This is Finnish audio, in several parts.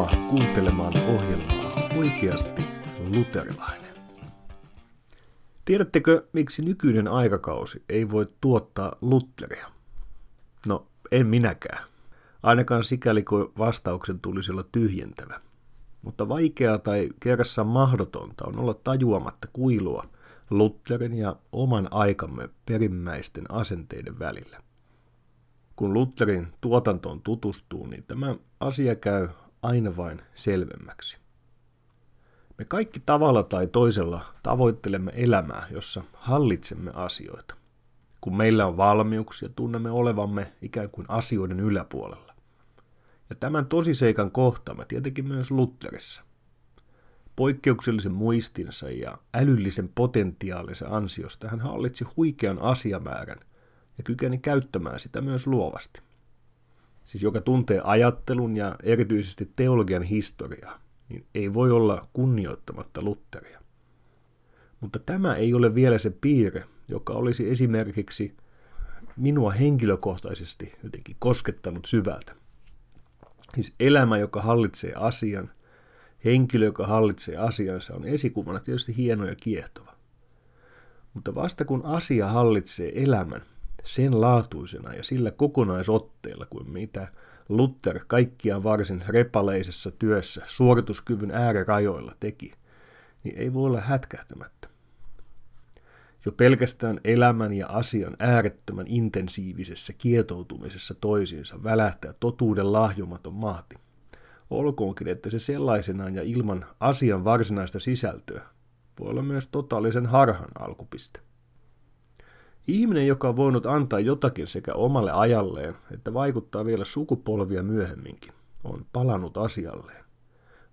Tervetuloa kuuntelemaan ohjelmaa Oikeasti luterilainen. Tiedättekö, miksi nykyinen aikakausi ei voi tuottaa Lutheria? No, en minäkään. Ainakaan sikäli kuin vastauksen tulisi olla tyhjentävä. Mutta vaikeaa tai kerrassaan mahdotonta on olla tajuamatta kuilua Lutherin ja oman aikamme perimmäisten asenteiden välillä. Kun Lutherin tuotantoon tutustuu, niin tämä asia käy aina vain selvemmäksi. Me kaikki tavalla tai toisella tavoittelemme elämää, jossa hallitsemme asioita, kun meillä on valmiuksia, tunnemme olevamme ikään kuin asioiden yläpuolella. Ja tämän tosiseikan kohtaamme tietenkin myös Lutherissa. Poikkeuksellisen muistinsa ja älyllisen potentiaalinsa ansiosta hän hallitsi huikean asiamäärän ja kykeni käyttämään sitä myös luovasti. Siis joka tuntee ajattelun ja erityisesti teologian historiaa, niin ei voi olla kunnioittamatta Lutheria. Mutta tämä ei ole vielä se piirre, joka olisi esimerkiksi minua henkilökohtaisesti jotenkin koskettanut syvältä. Siis elämä, joka hallitsee asian, henkilö, joka hallitsee asiansa, on esikuvana tietysti hieno ja kiehtova. Mutta vasta kun asia hallitsee elämän sen laatuisena ja sillä kokonaisotteella kuin mitä Luther kaikkiaan varsin repaleisessa työssä suorituskyvyn äärirajoilla teki, niin ei voi olla hätkähtämättä. Jo pelkästään elämän ja asian äärettömän intensiivisessä kietoutumisessa toisiinsa välähtää totuuden lahjomaton mahti. Olkoonkin, että se sellaisenaan ja ilman asian varsinaista sisältöä voi olla myös totaalisen harhan alkupiste. Ihminen, joka on voinut antaa jotakin sekä omalle ajalleen, että vaikuttaa vielä sukupolvia myöhemminkin, on palannut asialleen.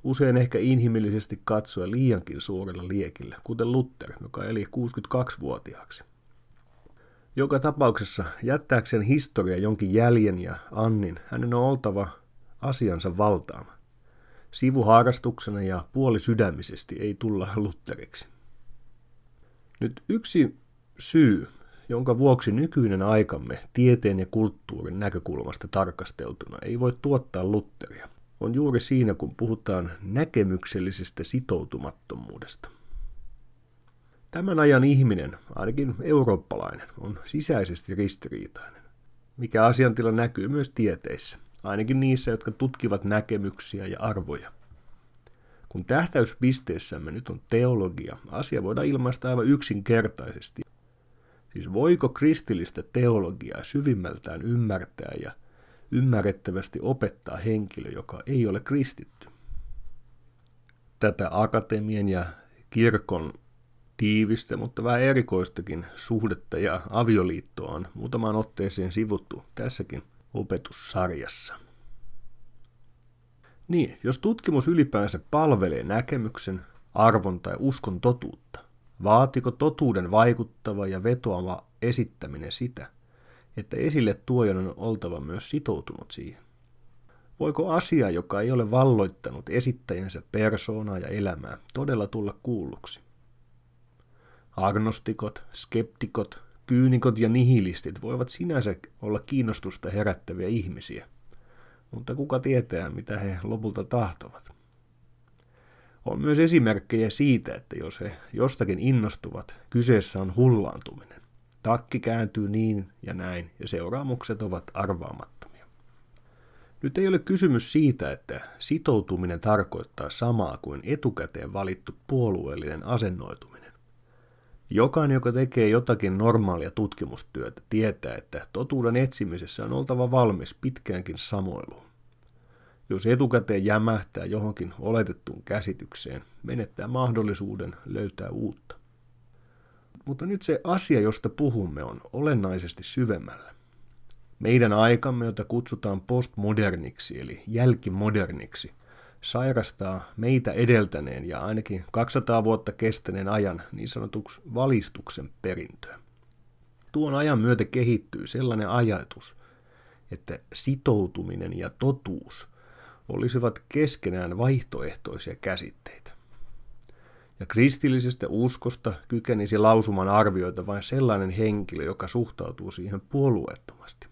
Usein ehkä inhimillisesti katsoen liiankin suurella liekillä, kuten Luther, joka eli 62-vuotiaaksi. Joka tapauksessa jättääkseen historia jonkin jäljen ja annin, hänen on oltava asiansa valtaama. Sivuharrastuksena ja puolisydämisesti ei tulla Lutheriksi. Nyt yksi syy, jonka vuoksi nykyinen aikamme tieteen ja kulttuurin näkökulmasta tarkasteltuna ei voi tuottaa Lutheria, on juuri siinä, kun puhutaan näkemyksellisestä sitoutumattomuudesta. Tämän ajan ihminen, ainakin eurooppalainen, on sisäisesti ristiriitainen, mikä asiantila näkyy myös tieteissä, ainakin niissä, jotka tutkivat näkemyksiä ja arvoja. Kun tähtäyspisteessämme nyt on teologia, asia voidaan ilmaista aivan yksinkertaisesti Siis voiko kristillistä teologiaa syvimmältään ymmärtää ja ymmärrettävästi opettaa henkilö, joka ei ole kristitty? Tätä akatemian ja kirkon tiivistä, mutta vähän erikoistakin suhdetta ja avioliittoa on muutamaan otteeseen sivuttu tässäkin opetussarjassa. Niin, jos tutkimus ylipäänsä palvelee näkemyksen, arvon tai uskon totuutta, Vaatiko totuuden vaikuttava ja vetoava esittäminen sitä, että esille tuojan on oltava myös sitoutunut siihen? Voiko asia, joka ei ole valloittanut esittäjänsä persoonaa ja elämää, todella tulla kuulluksi? Agnostikot, skeptikot, kyynikot ja nihilistit voivat sinänsä olla kiinnostusta herättäviä ihmisiä, mutta kuka tietää, mitä he lopulta tahtovat? On myös esimerkkejä siitä, että jos he jostakin innostuvat, kyseessä on hullaantuminen. Takki kääntyy niin ja näin, ja seuraamukset ovat arvaamattomia. Nyt ei ole kysymys siitä, että sitoutuminen tarkoittaa samaa kuin etukäteen valittu puolueellinen asennoituminen. Jokainen, joka tekee jotakin normaalia tutkimustyötä, tietää, että totuuden etsimisessä on oltava valmis pitkäänkin samoiluun. Jos etukäteen jämähtää johonkin oletettuun käsitykseen, menettää mahdollisuuden löytää uutta. Mutta nyt se asia, josta puhumme, on olennaisesti syvemmällä. Meidän aikamme, jota kutsutaan postmoderniksi eli jälkimoderniksi, sairastaa meitä edeltäneen ja ainakin 200 vuotta kestäneen ajan niin sanotuksi valistuksen perintöä. Tuon ajan myötä kehittyy sellainen ajatus, että sitoutuminen ja totuus – olisivat keskenään vaihtoehtoisia käsitteitä. Ja kristillisestä uskosta kykenisi lausumaan arvioita vain sellainen henkilö, joka suhtautuu siihen puolueettomasti.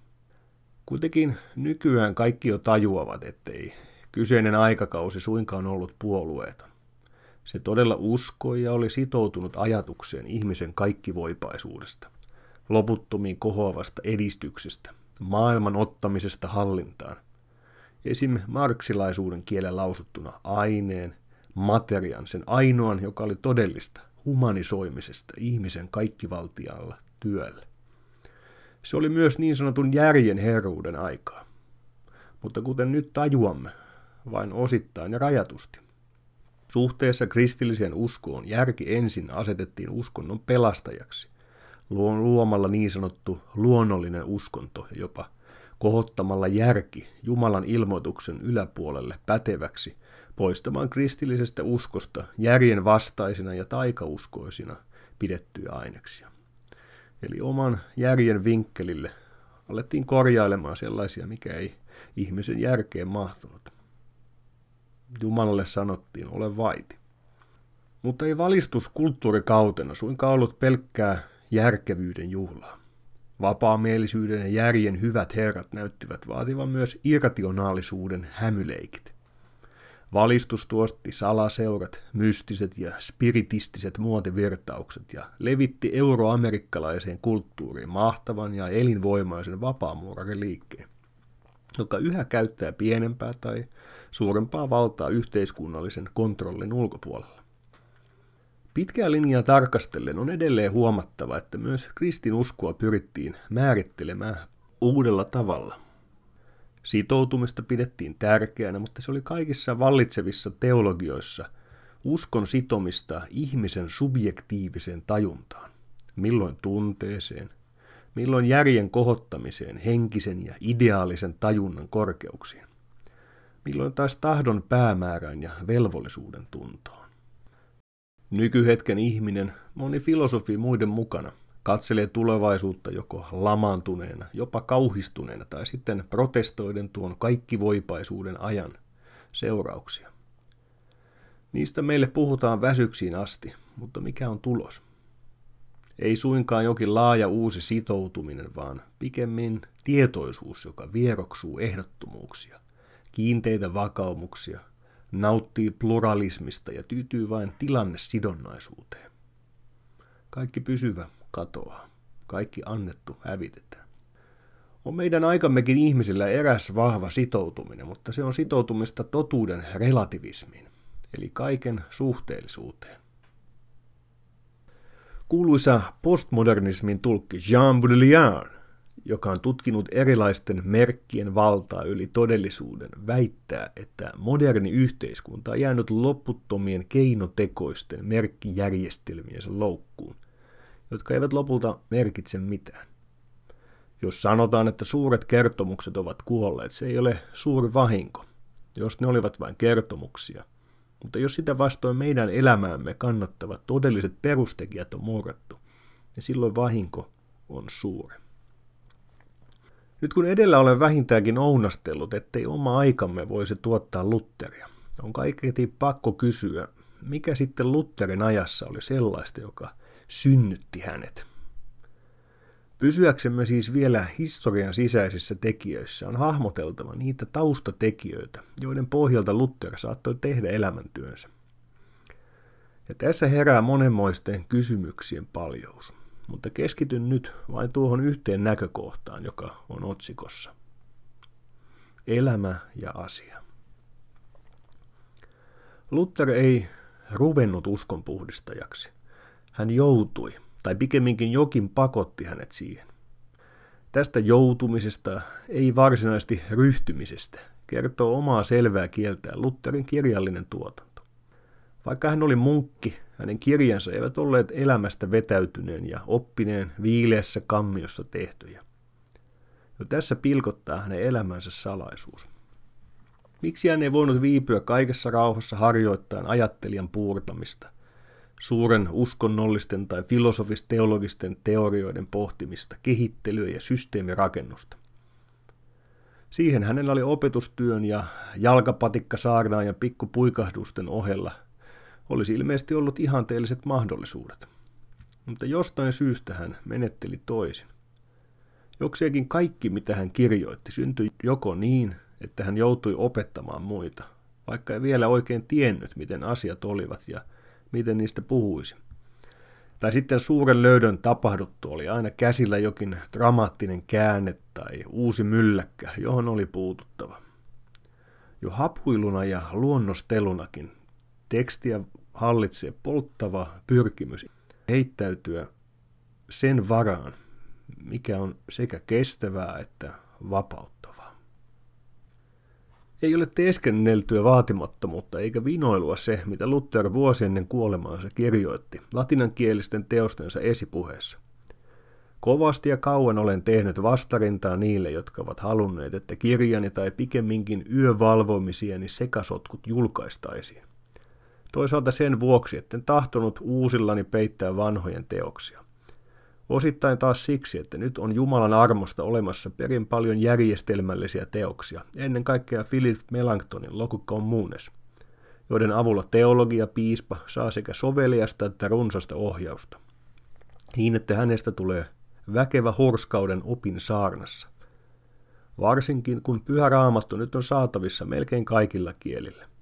Kuitenkin nykyään kaikki jo tajuavat, ettei kyseinen aikakausi suinkaan ollut puolueeton. Se todella uskoi ja oli sitoutunut ajatukseen ihmisen kaikkivoipaisuudesta, loputtomiin kohoavasta edistyksestä, maailman ottamisesta hallintaan. Esim. marksilaisuuden kielen lausuttuna aineen, materian, sen ainoan, joka oli todellista, humanisoimisesta ihmisen kaikkivaltialla työlle. Se oli myös niin sanotun järjen herruuden aikaa. Mutta kuten nyt tajuamme, vain osittain ja rajatusti. Suhteessa kristilliseen uskoon järki ensin asetettiin uskonnon pelastajaksi, luomalla niin sanottu luonnollinen uskonto ja jopa kohottamalla järki Jumalan ilmoituksen yläpuolelle päteväksi poistamaan kristillisestä uskosta järjen vastaisina ja taikauskoisina pidettyjä aineksia. Eli oman järjen vinkkelille alettiin korjailemaan sellaisia, mikä ei ihmisen järkeen mahtunut. Jumalalle sanottiin, ole vaiti. Mutta ei valistus kulttuurikautena suinkaan ollut pelkkää järkevyyden juhlaa. Vapaamielisyyden ja järjen hyvät herrat näyttivät vaativan myös irrationaalisuuden hämyleikit. Valistus tuosti salaseurat, mystiset ja spiritistiset muotivirtaukset ja levitti euroamerikkalaiseen kulttuuriin mahtavan ja elinvoimaisen liikkeen, joka yhä käyttää pienempää tai suurempaa valtaa yhteiskunnallisen kontrollin ulkopuolella. Pitkää linjaa tarkastellen on edelleen huomattava, että myös kristinuskoa pyrittiin määrittelemään uudella tavalla. Sitoutumista pidettiin tärkeänä, mutta se oli kaikissa vallitsevissa teologioissa uskon sitomista ihmisen subjektiiviseen tajuntaan, milloin tunteeseen, milloin järjen kohottamiseen henkisen ja ideaalisen tajunnan korkeuksiin, milloin taas tahdon päämäärän ja velvollisuuden tuntoon. Nykyhetken ihminen, moni filosofi muiden mukana – katselee tulevaisuutta joko lamaantuneena, jopa kauhistuneena tai sitten protestoiden tuon kaikkivoipaisuuden ajan seurauksia. Niistä meille puhutaan väsyksiin asti, mutta mikä on tulos? Ei suinkaan jokin laaja uusi sitoutuminen, vaan pikemmin tietoisuus, joka vieroksuu ehdottomuuksia, kiinteitä vakaumuksia, nauttii pluralismista ja tyytyy vain tilannesidonnaisuuteen. Kaikki pysyvä katoaa. Kaikki annettu hävitetään. On meidän aikammekin ihmisillä eräs vahva sitoutuminen, mutta se on sitoutumista totuuden relativismiin, eli kaiken suhteellisuuteen. Kuuluisa postmodernismin tulkki Jean Baudrillard, joka on tutkinut erilaisten merkkien valtaa yli todellisuuden, väittää, että moderni yhteiskunta on jäänyt loputtomien keinotekoisten merkkijärjestelmiensä loukkuun jotka eivät lopulta merkitse mitään. Jos sanotaan, että suuret kertomukset ovat kuolleet, se ei ole suuri vahinko, jos ne olivat vain kertomuksia. Mutta jos sitä vastoin meidän elämäämme kannattavat todelliset perustekijät on murrettu, niin silloin vahinko on suuri. Nyt kun edellä olen vähintäänkin ounastellut, ettei oma aikamme voisi tuottaa Lutteria, on kaiketi pakko kysyä, mikä sitten Lutterin ajassa oli sellaista, joka synnytti hänet. Pysyäksemme siis vielä historian sisäisissä tekijöissä on hahmoteltava niitä taustatekijöitä, joiden pohjalta Luther saattoi tehdä elämäntyönsä. Ja tässä herää monenmoisten kysymyksien paljous, mutta keskityn nyt vain tuohon yhteen näkökohtaan, joka on otsikossa. Elämä ja asia. Luther ei ruvennut uskonpuhdistajaksi. Hän joutui, tai pikemminkin jokin pakotti hänet siihen. Tästä joutumisesta, ei varsinaisesti ryhtymisestä, kertoo omaa selvää kieltään Lutherin kirjallinen tuotanto. Vaikka hän oli munkki, hänen kirjansa eivät olleet elämästä vetäytyneen ja oppineen viileässä kammiossa tehtyjä. Jo tässä pilkottaa hänen elämänsä salaisuus. Miksi hän ei voinut viipyä kaikessa rauhassa harjoittaen ajattelijan puurtamista, suuren uskonnollisten tai filosofis-teologisten teorioiden pohtimista, kehittelyä ja systeemirakennusta. Siihen hänellä oli opetustyön ja jalkapatikka saarnaan ja pikkupuikahdusten ohella olisi ilmeisesti ollut ihanteelliset mahdollisuudet. Mutta jostain syystä hän menetteli toisin. Jokseenkin kaikki, mitä hän kirjoitti, syntyi joko niin, että hän joutui opettamaan muita, vaikka ei vielä oikein tiennyt, miten asiat olivat ja miten niistä puhuisi. Tai sitten suuren löydön tapahduttu oli aina käsillä jokin dramaattinen käänne tai uusi mylläkkä, johon oli puututtava. Jo hapuiluna ja luonnostelunakin tekstiä hallitsee polttava pyrkimys heittäytyä sen varaan, mikä on sekä kestävää että vapauttavaa. Ei ole teeskenneltyä vaatimattomuutta eikä vinoilua se, mitä Luther vuosi ennen kuolemaansa kirjoitti latinankielisten teostensa esipuheessa. Kovasti ja kauan olen tehnyt vastarintaa niille, jotka ovat halunneet, että kirjani tai pikemminkin yövalvoimisieni sekasotkut julkaistaisiin. Toisaalta sen vuoksi, etten tahtonut uusillani peittää vanhojen teoksia. Osittain taas siksi, että nyt on Jumalan armosta olemassa perin paljon järjestelmällisiä teoksia, ennen kaikkea Philip Melanchtonin Locu Communes, joiden avulla teologia piispa saa sekä soveliasta että runsasta ohjausta. Niin, että hänestä tulee väkevä hurskauden opin saarnassa. Varsinkin kun pyhä raamattu nyt on saatavissa melkein kaikilla kielillä.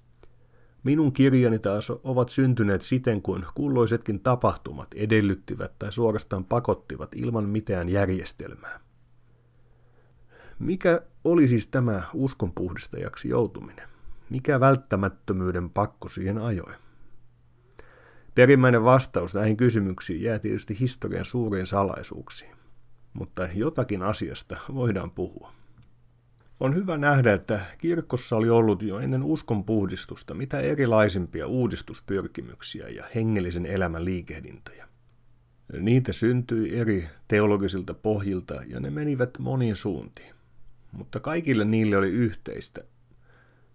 Minun kirjani taas ovat syntyneet siten kuin kulloisetkin tapahtumat edellyttivät tai suorastaan pakottivat ilman mitään järjestelmää. Mikä oli siis tämä uskonpuhdistajaksi joutuminen? Mikä välttämättömyyden pakko siihen ajoi? Perimmäinen vastaus näihin kysymyksiin jää tietysti historian suuriin salaisuuksiin, mutta jotakin asiasta voidaan puhua. On hyvä nähdä, että kirkossa oli ollut jo ennen uskon puhdistusta mitä erilaisimpia uudistuspyrkimyksiä ja hengellisen elämän liikehdintöjä. Niitä syntyi eri teologisilta pohjilta ja ne menivät moniin suuntiin. Mutta kaikille niille oli yhteistä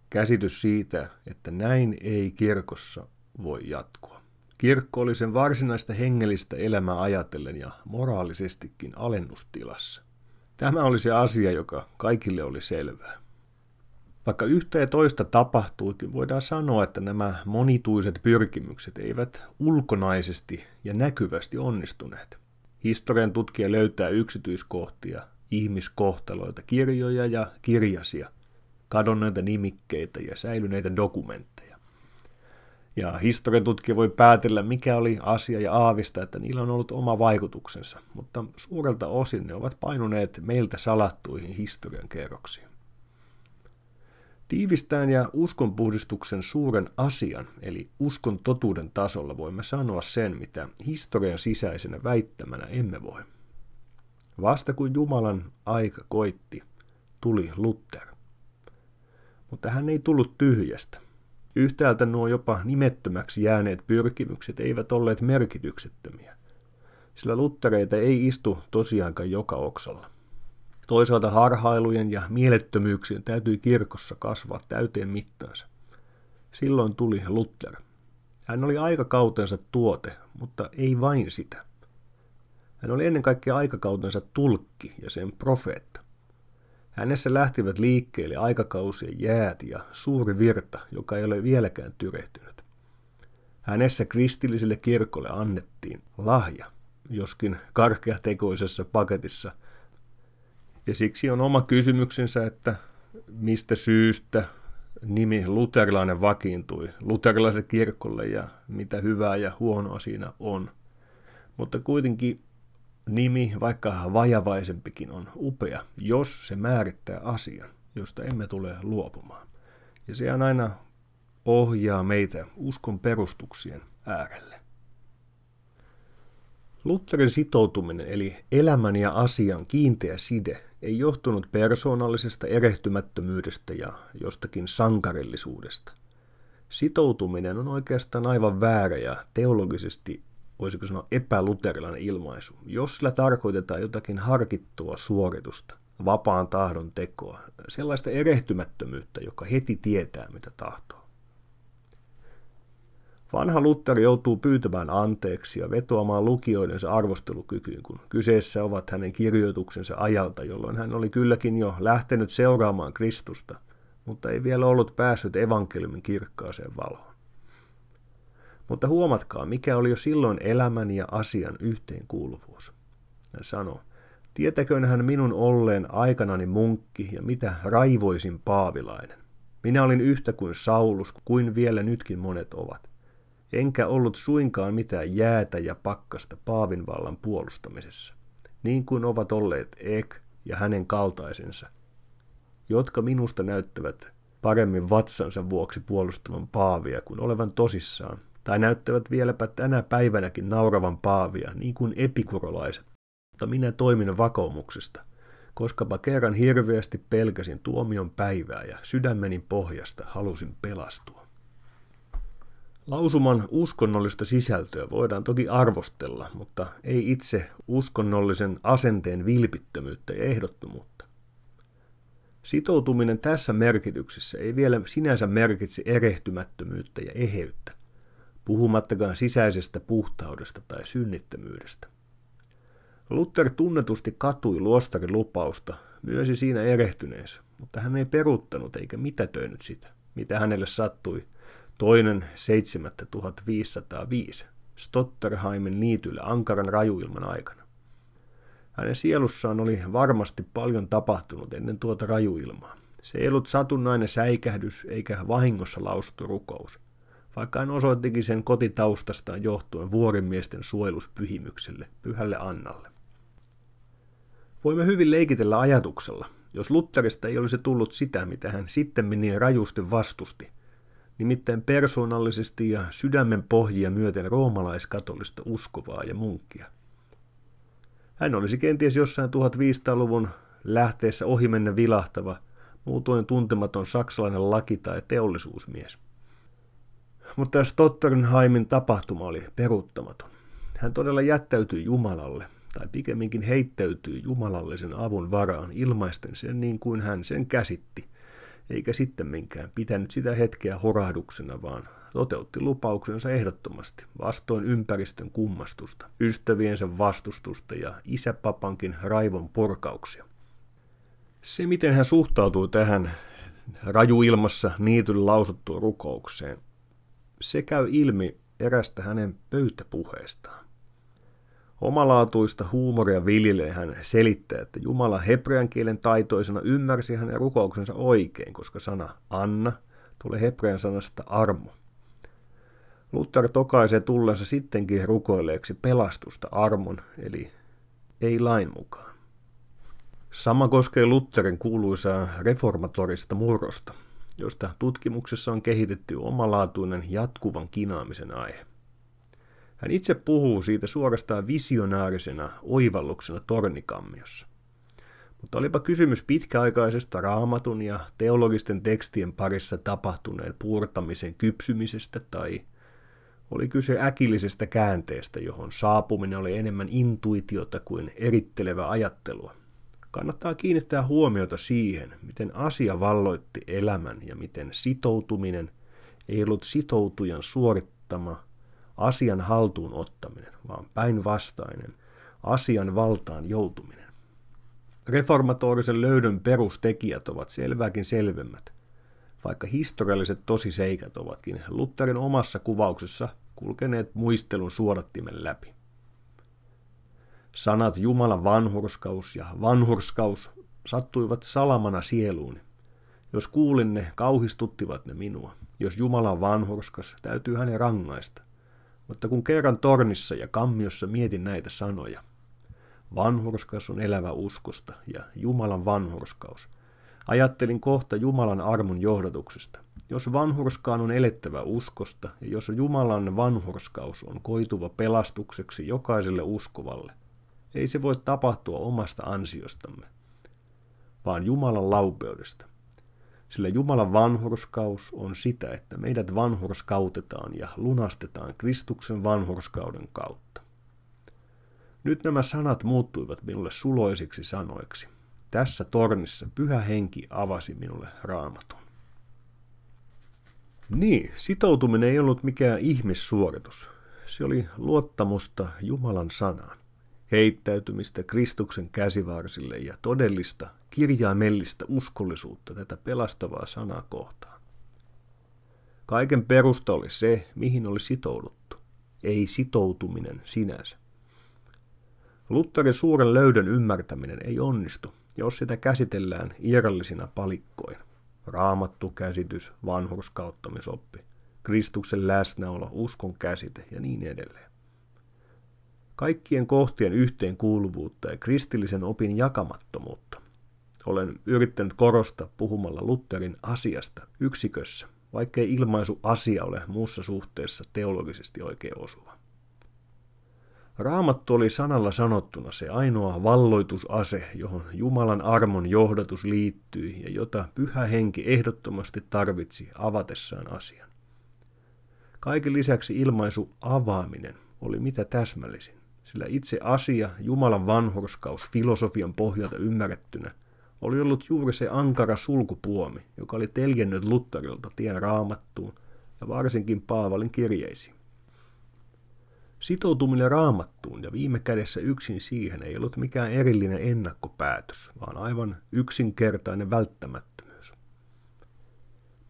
käsitys siitä, että näin ei kirkossa voi jatkua. Kirkko oli sen varsinaista hengellistä elämää ajatellen ja moraalisestikin alennustilassa. Tämä oli se asia, joka kaikille oli selvää. Vaikka yhtä ja toista tapahtuikin, voidaan sanoa, että nämä monituiset pyrkimykset eivät ulkonaisesti ja näkyvästi onnistuneet. Historian tutkija löytää yksityiskohtia, ihmiskohtaloita, kirjoja ja kirjasia, kadonneita nimikkeitä ja säilyneitä dokumentteja. Ja historiatutkija voi päätellä, mikä oli asia ja aavista, että niillä on ollut oma vaikutuksensa, mutta suurelta osin ne ovat painuneet meiltä salattuihin historian kerroksiin. Tiivistään ja uskonpuhdistuksen suuren asian, eli uskon totuuden tasolla voimme sanoa sen, mitä historian sisäisenä väittämänä emme voi. Vasta kun Jumalan aika koitti, tuli Luther. Mutta hän ei tullut tyhjästä. Yhtäältä nuo jopa nimettömäksi jääneet pyrkimykset eivät olleet merkityksettömiä, sillä luttereita ei istu tosiaankaan joka oksalla. Toisaalta harhailujen ja mielettömyyksien täytyi kirkossa kasvaa täyteen mittaansa. Silloin tuli Luther. Hän oli aikakautensa tuote, mutta ei vain sitä. Hän oli ennen kaikkea aikakautensa tulkki ja sen profeetta. Hänessä lähtivät liikkeelle aikakausien jäät ja suuri virta, joka ei ole vieläkään tyrehtynyt. Hänessä kristilliselle kirkolle annettiin lahja, joskin karkeatekoisessa paketissa. Ja siksi on oma kysymyksensä, että mistä syystä nimi luterilainen vakiintui luterilaiselle kirkolle ja mitä hyvää ja huonoa siinä on. Mutta kuitenkin nimi, vaikka vajavaisempikin, on upea, jos se määrittää asian, josta emme tule luopumaan. Ja se on aina ohjaa meitä uskon perustuksien äärelle. Lutherin sitoutuminen, eli elämän ja asian kiinteä side, ei johtunut persoonallisesta erehtymättömyydestä ja jostakin sankarillisuudesta. Sitoutuminen on oikeastaan aivan väärä ja teologisesti voisiko sanoa epäluterilainen ilmaisu, jos sillä tarkoitetaan jotakin harkittua suoritusta, vapaan tahdon tekoa, sellaista erehtymättömyyttä, joka heti tietää, mitä tahtoo. Vanha Luther joutuu pyytämään anteeksi ja vetoamaan lukijoidensa arvostelukykyyn, kun kyseessä ovat hänen kirjoituksensa ajalta, jolloin hän oli kylläkin jo lähtenyt seuraamaan Kristusta, mutta ei vielä ollut päässyt evankeliumin kirkkaaseen valoon. Mutta huomatkaa, mikä oli jo silloin elämän ja asian yhteenkuuluvuus. Hän sanoo, Tietäköön hän minun olleen aikanani munkki ja mitä raivoisin paavilainen. Minä olin yhtä kuin Saulus, kuin vielä nytkin monet ovat. Enkä ollut suinkaan mitään jäätä ja pakkasta Paavin vallan puolustamisessa, niin kuin ovat olleet Ek ja hänen kaltaisensa, jotka minusta näyttävät paremmin vatsansa vuoksi puolustavan Paavia kuin olevan tosissaan, tai näyttävät vieläpä tänä päivänäkin nauravan Paavia, niin kuin epikurolaiset. Mutta minä toimin vakaumuksesta, koskapa kerran hirveästi pelkäsin tuomion päivää ja sydämeni pohjasta halusin pelastua. Lausuman uskonnollista sisältöä voidaan toki arvostella, mutta ei itse uskonnollisen asenteen vilpittömyyttä ja ehdottomuutta. Sitoutuminen tässä merkityksessä ei vielä sinänsä merkitse erehtymättömyyttä ja eheyttä, puhumattakaan sisäisestä puhtaudesta tai synnittömyydestä. Luther tunnetusti katui luostarin lupausta, myönsi siinä erehtyneensä, mutta hän ei peruuttanut eikä mitätöinyt sitä, mitä hänelle sattui toinen 7505 Stotterheimen niityllä ankaran rajuilman aikana. Hänen sielussaan oli varmasti paljon tapahtunut ennen tuota rajuilmaa. Se ei ollut satunnainen säikähdys eikä vahingossa lausuttu rukous, vaikka hän osoittikin sen kotitaustastaan johtuen vuorimiesten suojeluspyhimykselle, pyhälle Annalle. Voimme hyvin leikitellä ajatuksella, jos Lutterista ei olisi tullut sitä, mitä hän sitten niin rajusti vastusti, nimittäin persoonallisesti ja sydämen pohjia myöten roomalaiskatolista uskovaa ja munkkia. Hän olisi kenties jossain 1500-luvun lähteessä ohimenne vilahtava, muutoin tuntematon saksalainen laki- tai teollisuusmies. Mutta Stottenheimin tapahtuma oli peruuttamaton. Hän todella jättäytyi Jumalalle – tai pikemminkin heittäytyy jumalallisen avun varaan ilmaisten sen niin kuin hän sen käsitti, eikä sitten minkään pitänyt sitä hetkeä horahduksena, vaan toteutti lupauksensa ehdottomasti, vastoin ympäristön kummastusta, ystäviensä vastustusta ja isäpapankin raivon purkauksia. Se, miten hän suhtautui tähän rajuilmassa niityn lausuttuun rukoukseen, se käy ilmi erästä hänen pöytäpuheestaan. Omalaatuista huumoria viljelee hän selittää, että Jumala hebrean kielen taitoisena ymmärsi hänen rukouksensa oikein, koska sana Anna tulee hebrean sanasta armo. Luther tokaisee tullensa sittenkin rukoileeksi pelastusta armon, eli ei lain mukaan. Sama koskee Lutherin kuuluisaa reformatorista murrosta, josta tutkimuksessa on kehitetty omalaatuinen jatkuvan kinaamisen aihe. Hän itse puhuu siitä suorastaan visionäärisenä oivalluksena tornikammiossa. Mutta olipa kysymys pitkäaikaisesta raamatun ja teologisten tekstien parissa tapahtuneen puurtamisen kypsymisestä tai oli kyse äkillisestä käänteestä, johon saapuminen oli enemmän intuitiota kuin erittelevä ajattelua. Kannattaa kiinnittää huomiota siihen, miten asia valloitti elämän ja miten sitoutuminen ei ollut sitoutujan suorittama – asian haltuun ottaminen, vaan päinvastainen asian valtaan joutuminen. Reformatorisen löydön perustekijät ovat selvääkin selvemmät, vaikka historialliset tosiseikat ovatkin Lutherin omassa kuvauksessa kulkeneet muistelun suodattimen läpi. Sanat Jumalan vanhurskaus ja vanhurskaus sattuivat salamana sieluuni. Jos kuulin ne, kauhistuttivat ne minua. Jos Jumala on vanhurskas, täytyy hänen rangaista. Mutta kun kerran tornissa ja kammiossa mietin näitä sanoja, vanhurskaus on elävä uskosta ja Jumalan vanhurskaus, ajattelin kohta Jumalan armon johdatuksesta. Jos vanhurskaan on elettävä uskosta ja jos Jumalan vanhurskaus on koituva pelastukseksi jokaiselle uskovalle, ei se voi tapahtua omasta ansiostamme, vaan Jumalan laupeudesta – sillä Jumalan vanhurskaus on sitä, että meidät vanhurskautetaan ja lunastetaan Kristuksen vanhurskauden kautta. Nyt nämä sanat muuttuivat minulle suloisiksi sanoiksi. Tässä tornissa pyhä henki avasi minulle raamatun. Niin, sitoutuminen ei ollut mikään ihmissuoritus. Se oli luottamusta Jumalan sanaan heittäytymistä Kristuksen käsivarsille ja todellista kirjaimellista uskollisuutta tätä pelastavaa sanaa kohtaan. Kaiken perusta oli se, mihin oli sitouduttu, ei sitoutuminen sinänsä. Lutherin suuren löydön ymmärtäminen ei onnistu, jos sitä käsitellään irrallisina palikkoina. Raamattu käsitys, vanhurskauttamisoppi, Kristuksen läsnäolo, uskon käsite ja niin edelleen. Kaikkien kohtien yhteenkuuluvuutta ja kristillisen opin jakamattomuutta olen yrittänyt korostaa puhumalla Lutherin asiasta yksikössä, vaikkei ilmaisu asia ole muussa suhteessa teologisesti oikein osuva. Raamattu oli sanalla sanottuna se ainoa valloitusase, johon Jumalan armon johdatus liittyi ja jota pyhä henki ehdottomasti tarvitsi avatessaan asian. Kaiken lisäksi ilmaisu avaaminen oli mitä täsmällisin, sillä itse asia, Jumalan vanhurskaus filosofian pohjalta ymmärrettynä, oli ollut juuri se ankara sulkupuomi, joka oli teljennyt Lutherilta tien raamattuun ja varsinkin Paavalin kirjeisiin. Sitoutuminen raamattuun ja viime kädessä yksin siihen ei ollut mikään erillinen ennakkopäätös, vaan aivan yksinkertainen välttämättömyys.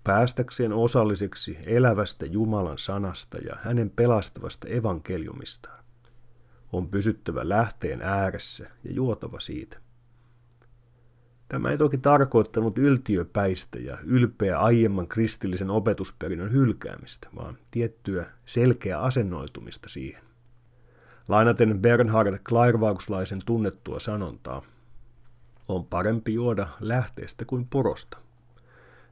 Päästäkseen osalliseksi elävästä Jumalan sanasta ja hänen pelastavasta evankeliumistaan, on pysyttävä lähteen ääressä ja juotava siitä. Tämä ei toki tarkoittanut yltiöpäistä ja ylpeä aiemman kristillisen opetusperinnön hylkäämistä, vaan tiettyä selkeä asennoitumista siihen. Lainaten Bernhard Klairvauslaisen tunnettua sanontaa, on parempi juoda lähteestä kuin porosta.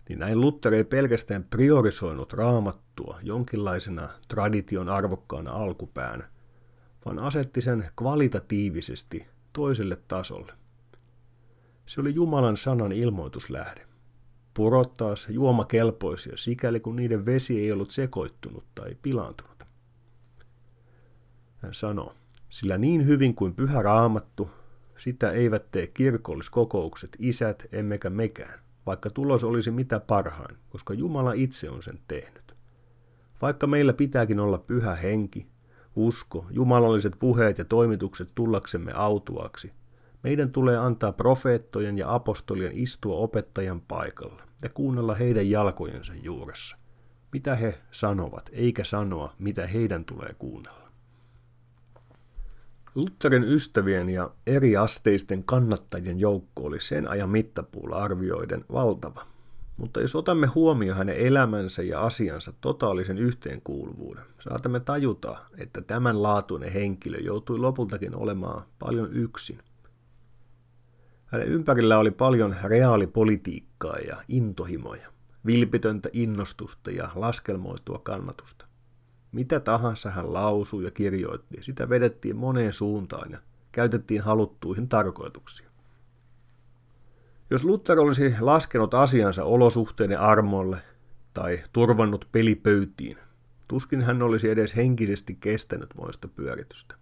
Niin näin Luther ei pelkästään priorisoinut raamattua jonkinlaisena tradition arvokkaana alkupäänä, vaan asetti sen kvalitatiivisesti toiselle tasolle – se oli Jumalan sanan ilmoituslähde. Purot taas juomakelpoisia sikäli kun niiden vesi ei ollut sekoittunut tai pilaantunut. Hän sanoo, sillä niin hyvin kuin pyhä raamattu, sitä eivät tee kirkolliskokoukset, isät emmekä mekään, vaikka tulos olisi mitä parhain, koska Jumala itse on sen tehnyt. Vaikka meillä pitääkin olla pyhä henki, usko, jumalalliset puheet ja toimitukset tullaksemme autuaksi, meidän tulee antaa profeettojen ja apostolien istua opettajan paikalla ja kuunnella heidän jalkojensa juuressa. Mitä he sanovat, eikä sanoa, mitä heidän tulee kuunnella. Lutherin ystävien ja eri asteisten kannattajien joukko oli sen ajan mittapuulla arvioiden valtava. Mutta jos otamme huomioon hänen elämänsä ja asiansa totaalisen yhteenkuuluvuuden, saatamme tajuta, että tämän laatuinen henkilö joutui lopultakin olemaan paljon yksin – hänen ympärillä oli paljon reaalipolitiikkaa ja intohimoja, vilpitöntä innostusta ja laskelmoitua kannatusta. Mitä tahansa hän lausui ja kirjoitti, sitä vedettiin moneen suuntaan ja käytettiin haluttuihin tarkoituksiin. Jos Luther olisi laskenut asiansa olosuhteiden armolle tai turvannut pelipöytiin, tuskin hän olisi edes henkisesti kestänyt moista pyöritystä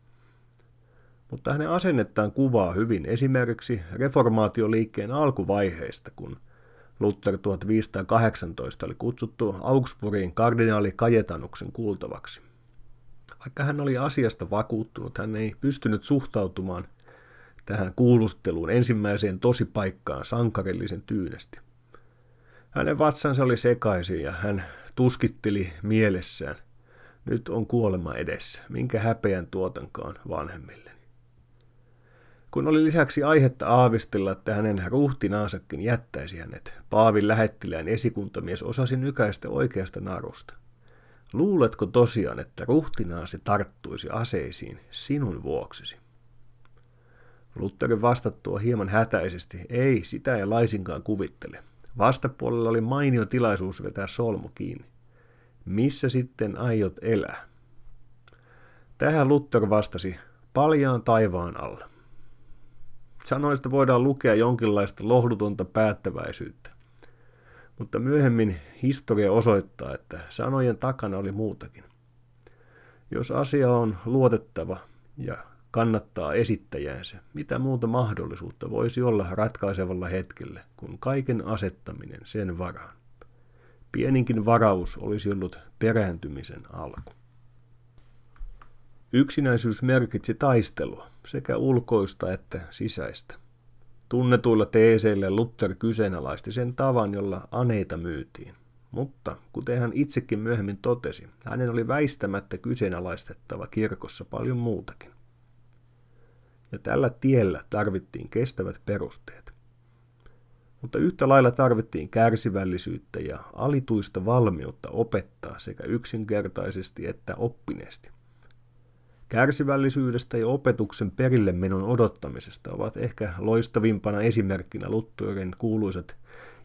mutta hänen asennettaan kuvaa hyvin esimerkiksi reformaatioliikkeen alkuvaiheista, kun Luther 1518 oli kutsuttu Augsburgin kardinaali Kajetanuksen kuultavaksi. Vaikka hän oli asiasta vakuuttunut, hän ei pystynyt suhtautumaan tähän kuulusteluun ensimmäiseen tosipaikkaan sankarillisen tyynesti. Hänen vatsansa oli sekaisin ja hän tuskitteli mielessään. Nyt on kuolema edessä, minkä häpeän tuotankaan vanhemmille kun oli lisäksi aihetta aavistella, että hänen ruhtinaansakin jättäisi hänet. Paavin lähettilään esikuntamies osasi nykäistä oikeasta narusta. Luuletko tosiaan, että ruhtinaasi tarttuisi aseisiin sinun vuoksesi? Lutterin vastattua hieman hätäisesti, ei, sitä ei laisinkaan kuvittele. Vastapuolella oli mainio tilaisuus vetää solmu kiinni. Missä sitten aiot elää? Tähän Luther vastasi, paljaan taivaan alla. Sanoista voidaan lukea jonkinlaista lohdutonta päättäväisyyttä. Mutta myöhemmin historia osoittaa, että sanojen takana oli muutakin. Jos asia on luotettava ja kannattaa esittäjäänsä, mitä muuta mahdollisuutta voisi olla ratkaisevalla hetkellä kuin kaiken asettaminen sen varaan. Pieninkin varaus olisi ollut perääntymisen alku. Yksinäisyys merkitsi taistelua, sekä ulkoista että sisäistä. Tunnetuilla teeseillä Luther kyseenalaisti sen tavan, jolla aneita myytiin. Mutta, kuten hän itsekin myöhemmin totesi, hänen oli väistämättä kyseenalaistettava kirkossa paljon muutakin. Ja tällä tiellä tarvittiin kestävät perusteet. Mutta yhtä lailla tarvittiin kärsivällisyyttä ja alituista valmiutta opettaa sekä yksinkertaisesti että oppineesti. Kärsivällisyydestä ja opetuksen perille menon odottamisesta ovat ehkä loistavimpana esimerkkinä Lutturin kuuluisat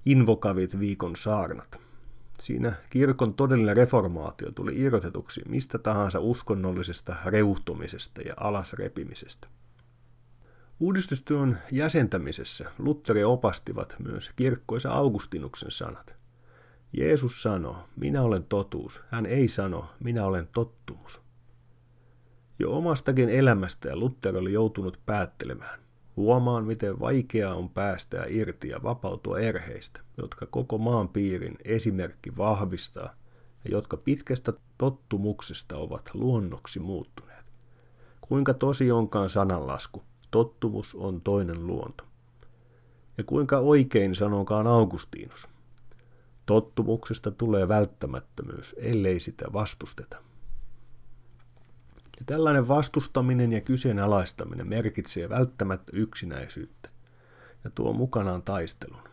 invokavit viikon saarnat. Siinä kirkon todellinen reformaatio tuli irrotetuksi mistä tahansa uskonnollisesta reuhtumisesta ja alasrepimisestä. Uudistustyön jäsentämisessä Lutteri opastivat myös kirkkoisa Augustinuksen sanat. Jeesus sanoo, minä olen totuus. Hän ei sano, minä olen tottumus. Jo omastakin elämästä Luther oli joutunut päättelemään. Huomaan, miten vaikeaa on päästää irti ja vapautua erheistä, jotka koko maan piirin esimerkki vahvistaa ja jotka pitkästä tottumuksesta ovat luonnoksi muuttuneet. Kuinka tosi onkaan sananlasku, tottumus on toinen luonto. Ja kuinka oikein sanokaan Augustinus. Tottumuksesta tulee välttämättömyys, ellei sitä vastusteta. Ja tällainen vastustaminen ja kyseenalaistaminen merkitsee välttämättä yksinäisyyttä ja tuo mukanaan taistelun.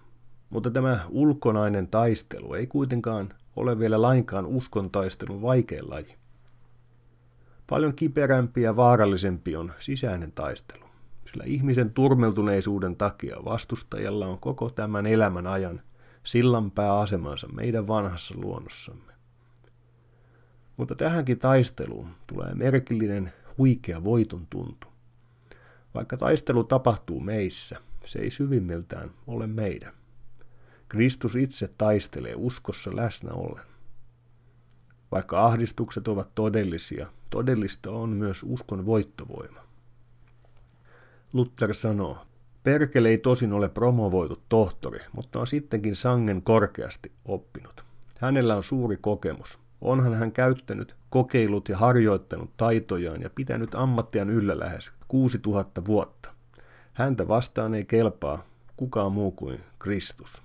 Mutta tämä ulkonainen taistelu ei kuitenkaan ole vielä lainkaan uskon taistelun vaikein laji. Paljon kiperämpi ja vaarallisempi on sisäinen taistelu, sillä ihmisen turmeltuneisuuden takia vastustajalla on koko tämän elämän ajan sillanpää asemansa meidän vanhassa luonnossamme. Mutta tähänkin taisteluun tulee merkillinen huikea voiton tuntu. Vaikka taistelu tapahtuu meissä, se ei syvimmiltään ole meidän. Kristus itse taistelee uskossa läsnä ollen. Vaikka ahdistukset ovat todellisia, todellista on myös uskon voittovoima. Luther sanoo, Perkele ei tosin ole promovoitu tohtori, mutta on sittenkin sangen korkeasti oppinut. Hänellä on suuri kokemus. Onhan hän käyttänyt, kokeillut ja harjoittanut taitojaan ja pitänyt ammattiaan yllä lähes 6000 vuotta. Häntä vastaan ei kelpaa kukaan muu kuin Kristus.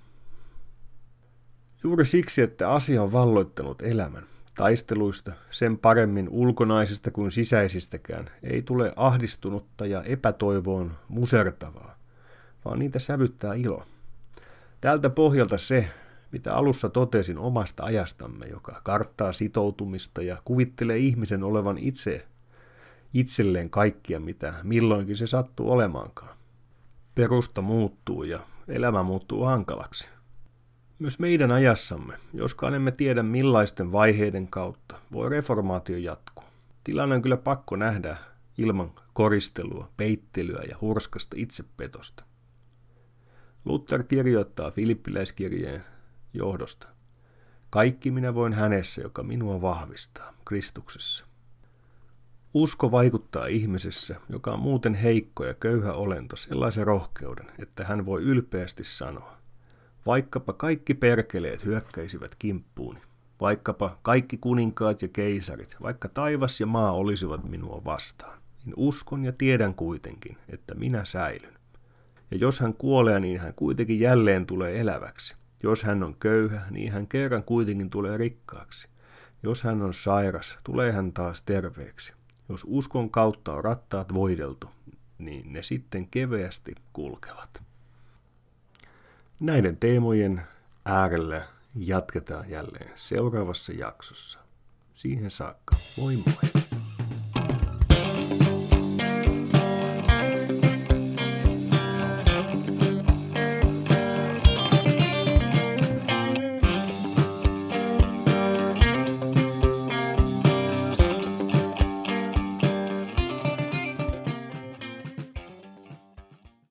Juuri siksi, että asia on valloittanut elämän, taisteluista, sen paremmin ulkonaisista kuin sisäisistäkään, ei tule ahdistunutta ja epätoivoon musertavaa, vaan niitä sävyttää ilo. Tältä pohjalta se, mitä alussa totesin omasta ajastamme, joka karttaa sitoutumista ja kuvittelee ihmisen olevan itse itselleen kaikkia, mitä milloinkin se sattuu olemaankaan. Perusta muuttuu ja elämä muuttuu hankalaksi. Myös meidän ajassamme, joskaan emme tiedä millaisten vaiheiden kautta, voi reformaatio jatkua. Tilanne on kyllä pakko nähdä ilman koristelua, peittelyä ja hurskasta itsepetosta. Luther kirjoittaa Filippiläiskirjeen johdosta. Kaikki minä voin hänessä, joka minua vahvistaa, Kristuksessa. Usko vaikuttaa ihmisessä, joka on muuten heikko ja köyhä olento, sellaisen rohkeuden, että hän voi ylpeästi sanoa, vaikkapa kaikki perkeleet hyökkäisivät kimppuuni, vaikkapa kaikki kuninkaat ja keisarit, vaikka taivas ja maa olisivat minua vastaan, niin uskon ja tiedän kuitenkin, että minä säilyn. Ja jos hän kuolee, niin hän kuitenkin jälleen tulee eläväksi. Jos hän on köyhä, niin hän kerran kuitenkin tulee rikkaaksi. Jos hän on sairas, tulee hän taas terveeksi. Jos uskon kautta on rattaat voideltu, niin ne sitten keveästi kulkevat. Näiden teemojen äärellä jatketaan jälleen seuraavassa jaksossa. Siihen saakka, moi moi!